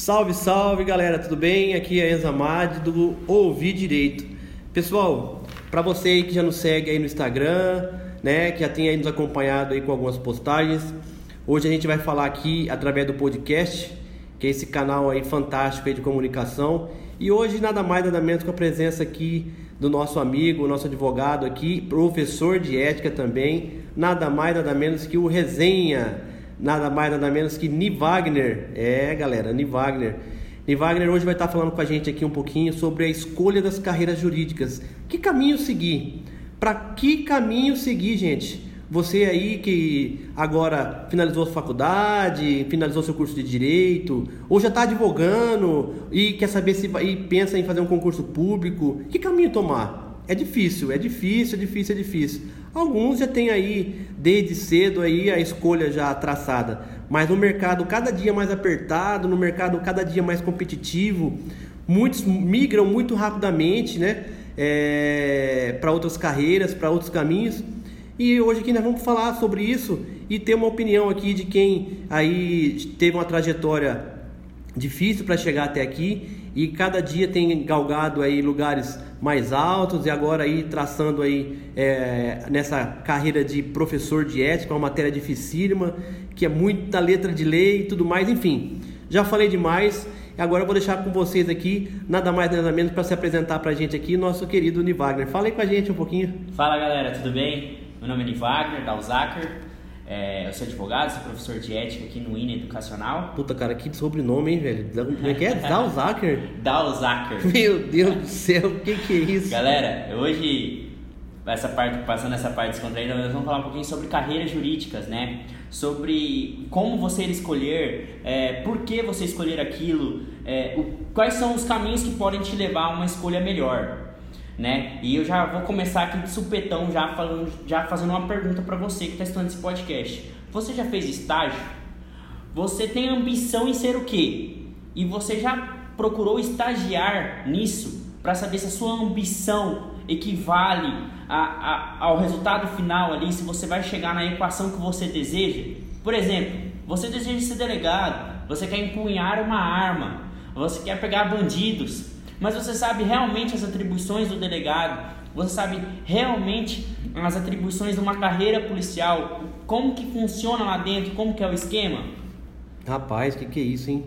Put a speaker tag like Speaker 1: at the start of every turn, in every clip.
Speaker 1: Salve, salve galera, tudo bem? Aqui é Enzo Amade do Ouvir Direito. Pessoal, para você aí que já nos segue aí no Instagram, né, que já tem aí nos acompanhado aí com algumas postagens, hoje a gente vai falar aqui através do podcast, que é esse canal aí fantástico aí de comunicação, e hoje nada mais nada menos com a presença aqui do nosso amigo, nosso advogado aqui, professor de ética também, nada mais nada menos que o Resenha nada mais, nada menos que Ni Wagner. É, galera, Ni Wagner. Ni Wagner hoje vai estar falando com a gente aqui um pouquinho sobre a escolha das carreiras jurídicas. Que caminho seguir? Para que caminho seguir, gente? Você aí que agora finalizou sua faculdade, finalizou seu curso de direito, ou já está advogando e quer saber se e pensa em fazer um concurso público, que caminho tomar? É difícil, é difícil, é difícil, é difícil. Alguns já têm aí desde cedo aí a escolha já traçada, mas no mercado cada dia mais apertado, no mercado cada dia mais competitivo, muitos migram muito rapidamente, né, é, para outras carreiras, para outros caminhos. E hoje aqui nós vamos falar sobre isso e ter uma opinião aqui de quem aí teve uma trajetória difícil para chegar até aqui e cada dia tem galgado aí lugares mais altos e agora aí traçando aí é, nessa carreira de professor de ética, uma matéria dificílima, que é muita letra de lei e tudo mais, enfim. Já falei demais, agora eu vou deixar com vocês aqui, nada mais nada menos para se apresentar para a gente aqui, nosso querido Nivagner. Fala aí com a gente um pouquinho.
Speaker 2: Fala galera, tudo bem? Meu nome é Nivagner, Dalzaker. É, eu sou advogado, sou professor de ética aqui no INE Educacional.
Speaker 1: Puta, cara, que sobrenome, hein, velho? Como é que é? Dalzaker?
Speaker 2: Dalzaker.
Speaker 1: Meu Deus do céu, o que, que é isso?
Speaker 2: Galera, hoje, essa parte, passando essa parte descontraída, nós vamos falar um pouquinho sobre carreiras jurídicas, né? Sobre como você escolher, é, por que você escolher aquilo, é, o, quais são os caminhos que podem te levar a uma escolha melhor né? E eu já vou começar aqui de supetão já falando, já fazendo uma pergunta para você que está estudando esse podcast. Você já fez estágio? Você tem ambição em ser o quê? E você já procurou estagiar nisso para saber se a sua ambição equivale a, a, ao resultado final ali, se você vai chegar na equação que você deseja? Por exemplo, você deseja ser delegado, você quer empunhar uma arma, você quer pegar bandidos, mas você sabe realmente as atribuições do delegado, você sabe realmente as atribuições de uma carreira policial, como que funciona lá dentro, como que é o esquema?
Speaker 1: Rapaz, que, que é isso, hein?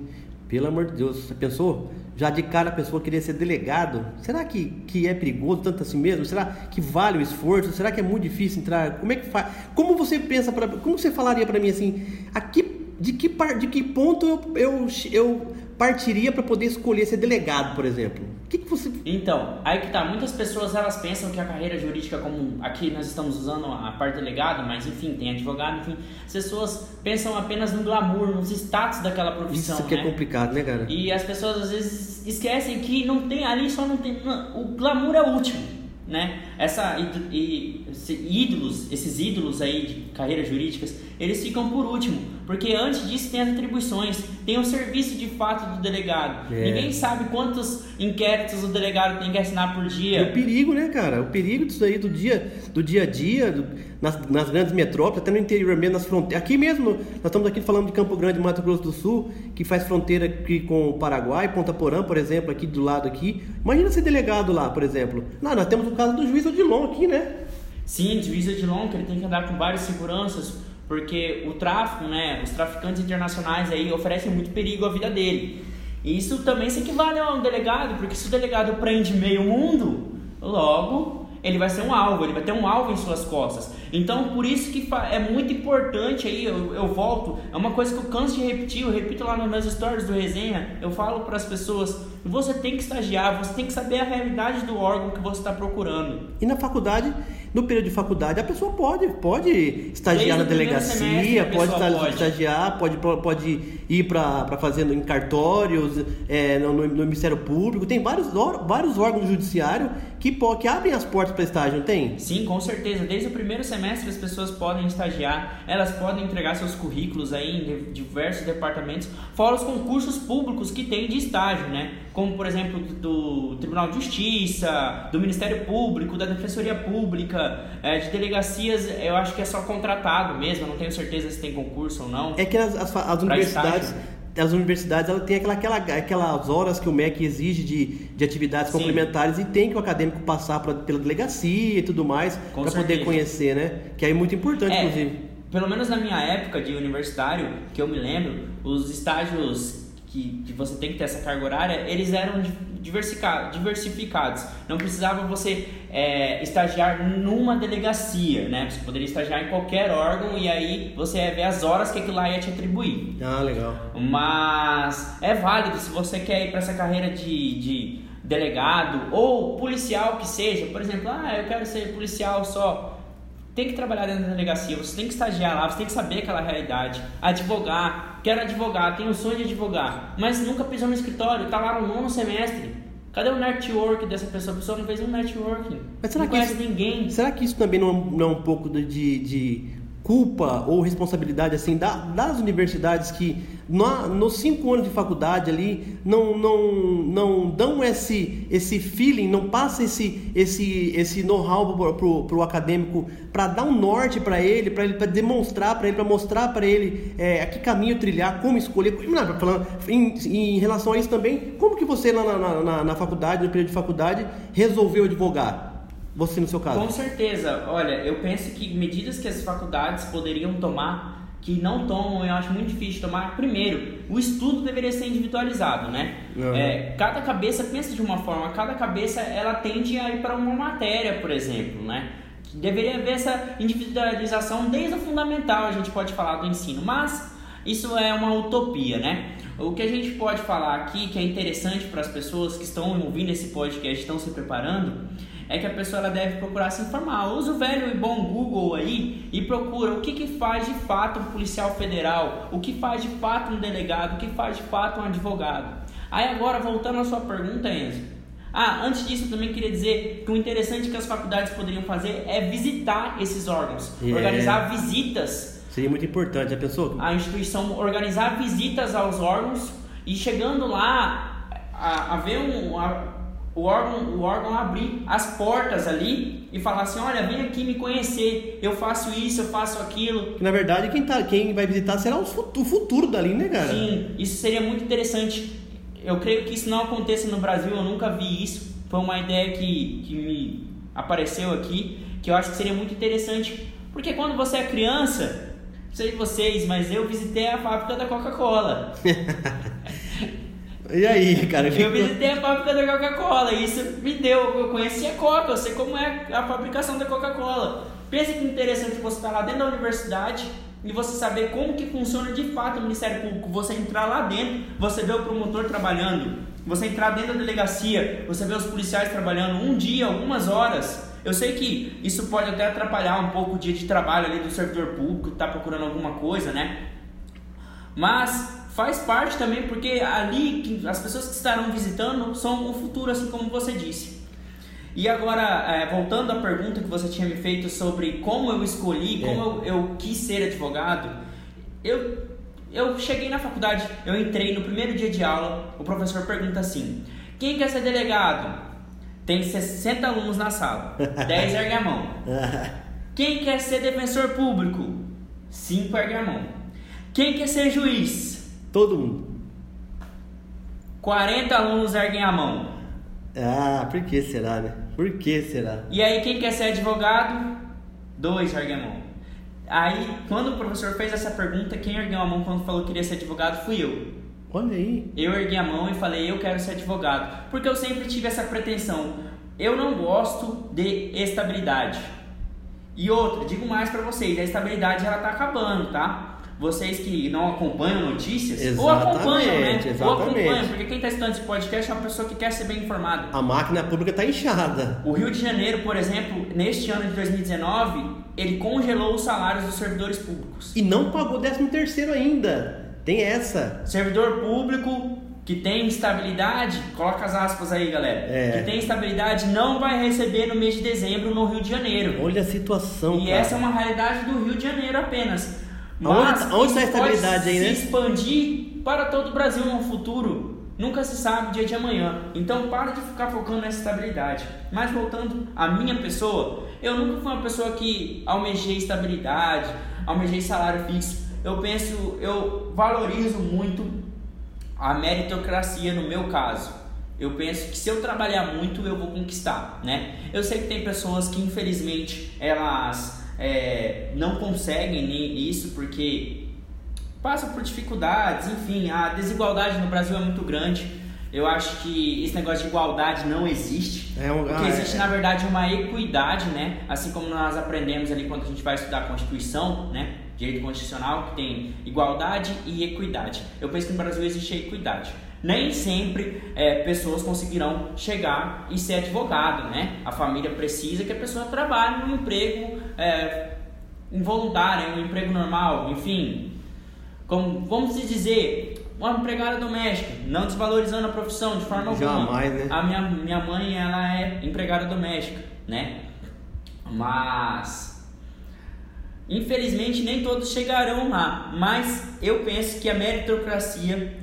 Speaker 1: Pelo amor de Deus, você pensou? Já de cara a pessoa queria ser delegado? Será que, que é perigoso tanto assim mesmo? Será que vale o esforço? Será que é muito difícil entrar? Como é que faz? Como você pensa para? Como você falaria para mim assim? Aqui, de que de que ponto eu, eu, eu partiria para poder escolher ser delegado, por exemplo? O que, que você.
Speaker 2: Então, aí que tá. Muitas pessoas elas pensam que a carreira jurídica, como aqui nós estamos usando a parte delegado, mas enfim, tem advogado, enfim. As pessoas pensam apenas no glamour, nos status daquela profissão.
Speaker 1: Isso que é
Speaker 2: né?
Speaker 1: é complicado, né, cara?
Speaker 2: E as pessoas às vezes esquecem que não tem ali, só não tem. o glamour é o último né? Essa e, e, ídolos, esses ídolos aí de carreiras jurídicas, eles ficam por último, porque antes disso tem as atribuições, tem o serviço de fato do delegado. É. Ninguém sabe quantos inquéritos o delegado tem que assinar por dia.
Speaker 1: E o perigo, né, cara? O perigo disso aí do dia, do dia a dia, do, nas, nas grandes metrópoles, até no interior mesmo, nas fronteiras. Aqui mesmo, nós estamos aqui falando de Campo Grande, Mato Grosso do Sul, que faz fronteira aqui com o Paraguai, Ponta Porã, por exemplo, aqui do lado aqui. Imagina ser delegado lá, por exemplo. Não, nós temos o caso do juiz Odilon aqui, né?
Speaker 2: Sim, o juiz Odilon, que ele tem que andar com várias seguranças, porque o tráfico, né, os traficantes internacionais aí oferecem muito perigo à vida dele. E isso também se equivale a um delegado, porque se o delegado prende meio mundo, logo ele vai ser um alvo, ele vai ter um alvo em suas costas. Então, por isso que é muito importante aí, eu, eu volto, é uma coisa que eu canso de repetir, eu repito lá nas minhas stories do resenha, eu falo para as pessoas, você tem que estagiar, você tem que saber a realidade do órgão que você está procurando.
Speaker 1: E na faculdade, no período de faculdade, a pessoa pode, pode estagiar na delegacia, pode, pode estagiar, pode, pode ir para fazer em cartórios, é, no, no, Ministério Público, tem vários, vários órgãos judiciários que, que abrem as portas para estágio, não tem?
Speaker 2: Sim, com certeza. Desde o primeiro semestre as pessoas podem estagiar, elas podem entregar seus currículos aí em diversos departamentos, fora os concursos públicos que tem de estágio, né? Como, por exemplo, do Tribunal de Justiça, do Ministério Público, da Defensoria Pública, é, de delegacias, eu acho que é só contratado mesmo, eu não tenho certeza se tem concurso ou não.
Speaker 1: É que as, as, as universidades as universidades ela tem aquela, aquela, aquelas horas que o MEC exige de, de atividades Sim. complementares e tem que o acadêmico passar pra, pela delegacia e tudo mais para poder conhecer, né? Que é muito importante, é, inclusive.
Speaker 2: Pelo menos na minha época de universitário, que eu me lembro, os estágios que, que você tem que ter essa carga horária, eles eram diversificados. Não precisava você é, estagiar numa delegacia, né? Você poderia estagiar em qualquer órgão e aí você ia ver as horas que aquilo lá ia te atribuir.
Speaker 1: Ah, legal.
Speaker 2: Mas é válido se você quer ir para essa carreira de, de delegado ou policial que seja. Por exemplo, ah, eu quero ser policial só tem que trabalhar dentro da delegacia, você tem que estagiar lá, você tem que saber aquela realidade, advogar, quero advogar, tenho o sonho de advogar, mas nunca pisou no escritório, está lá no nono semestre. Cadê o network dessa pessoa? A pessoa não fez um networking. Mas será não que conhece
Speaker 1: isso,
Speaker 2: ninguém.
Speaker 1: Será que isso também não, não é um pouco de, de culpa ou responsabilidade assim da, das universidades que no, nos cinco anos de faculdade ali não, não, não dão esse, esse feeling, não passa esse, esse, esse know-how para o acadêmico para dar um norte para ele, para ele pra demonstrar para ele, para mostrar para ele é, a que caminho trilhar, como escolher. Não, falando, em, em relação a isso também, como que você na, na, na, na faculdade, no período de faculdade, resolveu advogar? Você no seu caso?
Speaker 2: Com certeza. Olha, eu penso que medidas que as faculdades poderiam tomar que não tomam, eu acho muito difícil tomar. Primeiro, o estudo deveria ser individualizado, né? Uhum. É, cada cabeça pensa de uma forma, cada cabeça ela tende a ir para uma matéria, por exemplo, né? Deveria haver essa individualização desde o fundamental, a gente pode falar do ensino, mas isso é uma utopia, né? O que a gente pode falar aqui, que é interessante para as pessoas que estão ouvindo esse podcast, estão se preparando, é que a pessoa ela deve procurar se informar. Usa o velho e bom Google aí e procura o que, que faz de fato um policial federal, o que faz de fato um delegado, o que faz de fato um advogado. Aí agora, voltando à sua pergunta, Enzo. Ah, antes disso, eu também queria dizer que o interessante que as faculdades poderiam fazer é visitar esses órgãos, yeah. organizar visitas.
Speaker 1: Seria muito importante, a pessoa.
Speaker 2: A instituição organizar visitas aos órgãos e chegando lá a, a ver um, a, o órgão, o órgão abrir as portas ali e falar assim, olha, vem aqui me conhecer, eu faço isso, eu faço aquilo.
Speaker 1: Que na verdade quem, tá, quem vai visitar será o futuro dali, né, cara?
Speaker 2: Sim, isso seria muito interessante. Eu creio que isso não aconteça no Brasil, eu nunca vi isso. Foi uma ideia que, que me apareceu aqui, que eu acho que seria muito interessante. Porque quando você é criança, não sei vocês, mas eu visitei a fábrica da Coca-Cola.
Speaker 1: E aí, cara?
Speaker 2: Eu visitei a fábrica da Coca-Cola e isso me deu. Eu conheci a Coca, eu sei como é a fabricação da Coca-Cola. Pensa que interessante você estar tá lá dentro da universidade e você saber como que funciona de fato o Ministério Público. Você entrar lá dentro, você vê o promotor trabalhando, você entrar dentro da delegacia, você vê os policiais trabalhando um dia, algumas horas. Eu sei que isso pode até atrapalhar um pouco o dia de trabalho ali do servidor público que está procurando alguma coisa, né? Mas faz parte também porque ali as pessoas que estarão visitando são o futuro, assim como você disse. E agora, é, voltando à pergunta que você tinha me feito sobre como eu escolhi, é. como eu, eu, quis ser advogado, eu, eu cheguei na faculdade, eu entrei no primeiro dia de aula, o professor pergunta assim: quem quer ser delegado? Tem 60 alunos na sala, 10 erguem a mão. Quem quer ser defensor público? 5 erguem a mão. Quem quer ser juiz?
Speaker 1: Todo mundo.
Speaker 2: 40 alunos erguem a mão.
Speaker 1: Ah, por que será, né? Por que será?
Speaker 2: E aí, quem quer ser advogado? Dois erguem a mão. Aí, quando o professor fez essa pergunta, quem ergueu a mão quando falou que queria ser advogado fui eu.
Speaker 1: Olha aí.
Speaker 2: Eu ergui a mão e falei, eu quero ser advogado. Porque eu sempre tive essa pretensão. Eu não gosto de estabilidade. E outra, digo mais para vocês, a estabilidade ela tá acabando, tá? Vocês que não acompanham notícias, exatamente, ou acompanham, né? Exatamente. Ou acompanham, porque quem está estudando esse podcast é uma pessoa que quer ser bem informado.
Speaker 1: A máquina pública está inchada.
Speaker 2: O Rio de Janeiro, por exemplo, neste ano de 2019, ele congelou os salários dos servidores públicos.
Speaker 1: E não pagou 13 terceiro ainda. Tem essa.
Speaker 2: Servidor público que tem estabilidade, coloca as aspas aí, galera. É. Que tem estabilidade não vai receber no mês de dezembro no Rio de Janeiro.
Speaker 1: Olha a situação.
Speaker 2: E
Speaker 1: cara.
Speaker 2: essa é uma realidade do Rio de Janeiro apenas.
Speaker 1: Mas onde, está a estabilidade aí, né?
Speaker 2: Se expandir para todo o Brasil no futuro. Nunca se sabe o dia de amanhã. Então para de ficar focando nessa estabilidade. Mas voltando à minha pessoa, eu nunca fui uma pessoa que almejei estabilidade, almejei salário fixo. Eu penso, eu valorizo muito a meritocracia no meu caso. Eu penso que se eu trabalhar muito eu vou conquistar, né? Eu sei que tem pessoas que infelizmente elas é, não conseguem isso porque passam por dificuldades, enfim, a desigualdade no Brasil é muito grande. Eu acho que esse negócio de igualdade não existe. É o que ah, existe, é, na verdade, é uma equidade, né? Assim como nós aprendemos ali quando a gente vai estudar a Constituição, né? Direito constitucional, que tem igualdade e equidade. Eu penso que no Brasil existe equidade. Nem sempre é, pessoas conseguirão chegar e ser advogado, né? A família precisa que a pessoa trabalhe num emprego é, involuntário, um emprego normal, enfim. Como, vamos dizer, uma empregada doméstica, não desvalorizando a profissão de forma alguma.
Speaker 1: Jamais, né?
Speaker 2: A minha, minha mãe, ela é empregada doméstica, né? Mas infelizmente nem todos chegarão lá, mas eu penso que a meritocracia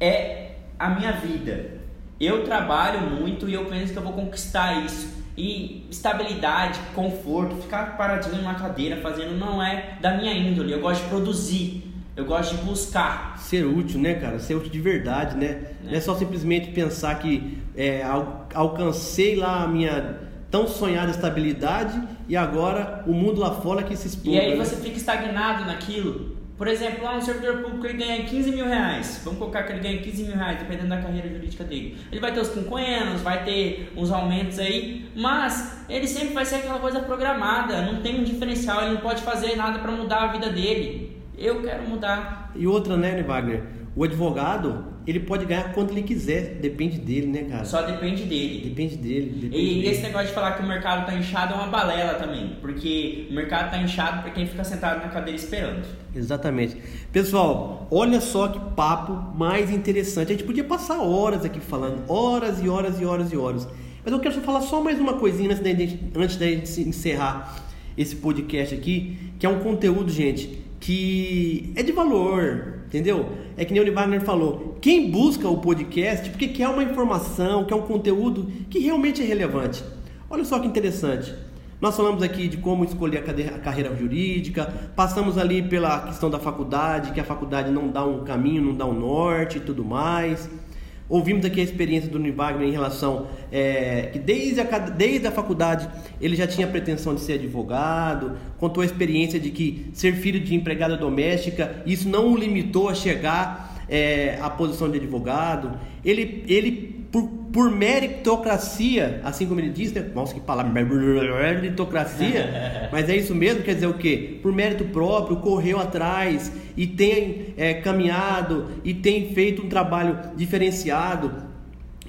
Speaker 2: é a minha vida. Eu trabalho muito e eu penso que eu vou conquistar isso. E estabilidade, conforto, ficar paradinho numa cadeira fazendo não é da minha índole. Eu gosto de produzir. Eu gosto de buscar.
Speaker 1: Ser útil, né, cara? Ser útil de verdade, né? É. Não é só simplesmente pensar que é, al alcancei lá a minha tão sonhada estabilidade e agora o mundo lá fora que se expõe.
Speaker 2: E aí né? você fica estagnado naquilo. Por exemplo, lá um servidor público ele ganha 15 mil reais. Vamos colocar que ele ganha 15 mil reais, dependendo da carreira jurídica dele. Ele vai ter os quinquênios, vai ter uns aumentos aí, mas ele sempre vai ser aquela coisa programada, não tem um diferencial, ele não pode fazer nada para mudar a vida dele. Eu quero mudar.
Speaker 1: E outra, né, Wagner? O advogado, ele pode ganhar quanto ele quiser, depende dele, né, cara?
Speaker 2: Só depende dele.
Speaker 1: Depende dele. Depende
Speaker 2: e
Speaker 1: dele.
Speaker 2: esse negócio de falar que o mercado tá inchado é uma balela também, porque o mercado tá inchado para quem fica sentado na cadeira esperando.
Speaker 1: Exatamente. Pessoal, olha só que papo mais interessante. A gente podia passar horas aqui falando, horas e horas e horas e horas. Mas eu quero só falar só mais uma coisinha antes da gente, antes da gente encerrar esse podcast aqui, que é um conteúdo, gente, que é de valor, entendeu? É que nem o Wagner falou, quem busca o podcast porque quer uma informação, quer um conteúdo que realmente é relevante. Olha só que interessante. Nós falamos aqui de como escolher a carreira jurídica, passamos ali pela questão da faculdade, que a faculdade não dá um caminho, não dá um norte e tudo mais. Ouvimos aqui a experiência do Wagner em relação é, que desde a, desde a faculdade ele já tinha pretensão de ser advogado, contou a experiência de que ser filho de empregada doméstica, isso não o limitou a chegar é, à posição de advogado. Ele, ele por, por meritocracia, assim como ele diz, né? Nossa, que palavra, meritocracia, mas é isso mesmo, quer dizer o quê? Por mérito próprio, correu atrás e tem é, caminhado e tem feito um trabalho diferenciado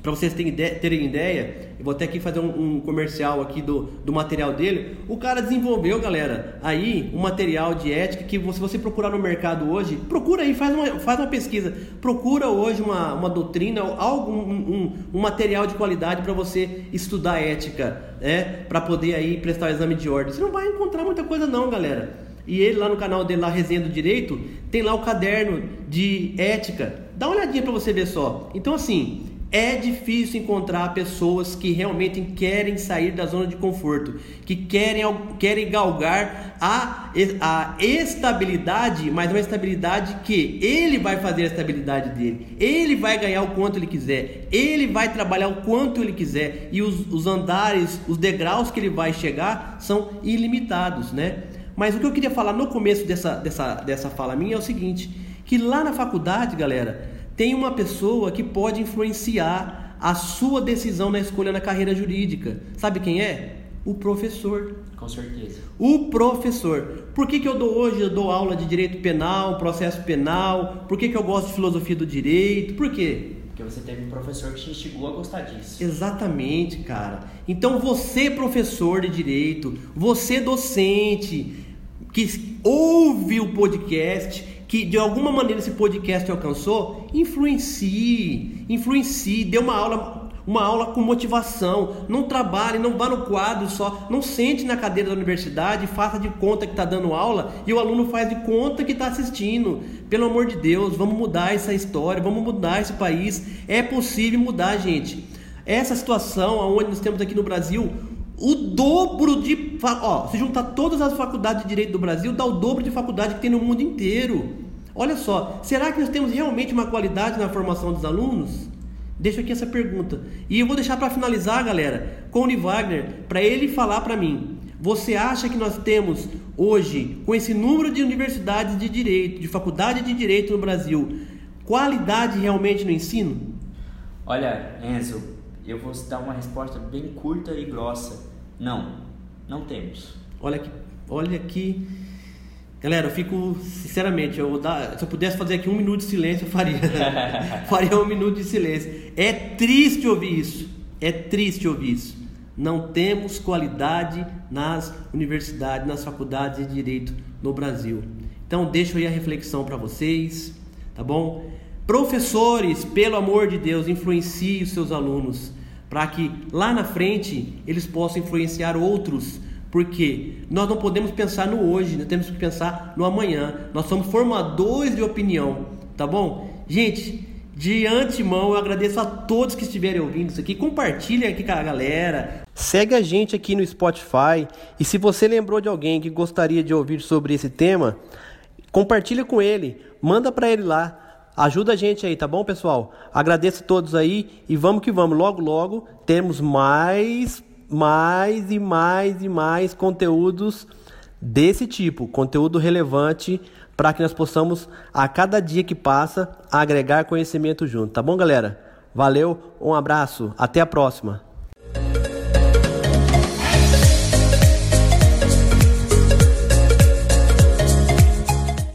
Speaker 1: para vocês terem ideia, eu vou até aqui fazer um, um, comercial aqui do, do material dele. O cara desenvolveu, galera, aí um material de ética que se você procurar no mercado hoje, procura aí, faz uma, faz uma pesquisa, procura hoje uma, uma doutrina, algo, um, um, um material de qualidade para você estudar ética, né? Para poder aí prestar o exame de ordem. Você não vai encontrar muita coisa não, galera. E ele lá no canal dele, lá Resenha do Direito, tem lá o caderno de ética. Dá uma olhadinha para você ver só. Então assim, é difícil encontrar pessoas que realmente querem sair da zona de conforto, que querem, querem galgar a, a estabilidade, mas uma estabilidade que ele vai fazer a estabilidade dele, ele vai ganhar o quanto ele quiser, ele vai trabalhar o quanto ele quiser. E os, os andares, os degraus que ele vai chegar são ilimitados, né? Mas o que eu queria falar no começo dessa, dessa, dessa fala minha é o seguinte: que lá na faculdade, galera tem uma pessoa que pode influenciar a sua decisão na escolha na carreira jurídica. Sabe quem é? O professor.
Speaker 2: Com certeza.
Speaker 1: O professor. Por que, que eu dou hoje? Eu dou aula de direito penal, processo penal. Por que, que eu gosto de filosofia do direito? Por quê?
Speaker 2: Porque você teve um professor que te instigou a gostar disso.
Speaker 1: Exatamente, cara. Então você, professor de direito, você, docente, que ouve o podcast, que de alguma maneira esse podcast alcançou, influencie, influencie, dê uma aula, uma aula com motivação. Não trabalhe, não vá no quadro só, não sente na cadeira da universidade, faça de conta que está dando aula e o aluno faz de conta que está assistindo. Pelo amor de Deus, vamos mudar essa história, vamos mudar esse país. É possível mudar, gente. Essa situação onde nós temos aqui no Brasil o dobro de. Ó, se juntar todas as faculdades de direito do Brasil, dá o dobro de faculdade que tem no mundo inteiro. Olha só, será que nós temos realmente uma qualidade na formação dos alunos? Deixo aqui essa pergunta. E eu vou deixar para finalizar, galera, com o Wagner, para ele falar para mim. Você acha que nós temos hoje, com esse número de universidades de direito, de faculdade de direito no Brasil, qualidade realmente no ensino?
Speaker 2: Olha, Enzo, eu vou dar uma resposta bem curta e grossa. Não, não temos.
Speaker 1: Olha que, olha que Galera, eu fico, sinceramente, eu dar, se eu pudesse fazer aqui um minuto de silêncio, eu faria. faria um minuto de silêncio. É triste ouvir isso. É triste ouvir isso. Não temos qualidade nas universidades, nas faculdades de direito no Brasil. Então, deixo aí a reflexão para vocês, tá bom? Professores, pelo amor de Deus, influenciem os seus alunos para que lá na frente eles possam influenciar outros porque nós não podemos pensar no hoje, nós temos que pensar no amanhã. Nós somos formadores de opinião, tá bom? Gente, de antemão eu agradeço a todos que estiverem ouvindo isso aqui. Compartilhem aqui com a galera. Segue a gente aqui no Spotify. E se você lembrou de alguém que gostaria de ouvir sobre esse tema, compartilha com ele. Manda para ele lá. Ajuda a gente aí, tá bom, pessoal? Agradeço a todos aí e vamos que vamos. Logo, logo temos mais mais e mais e mais conteúdos desse tipo, conteúdo relevante para que nós possamos a cada dia que passa agregar conhecimento junto, tá bom, galera? Valeu, um abraço, até a próxima.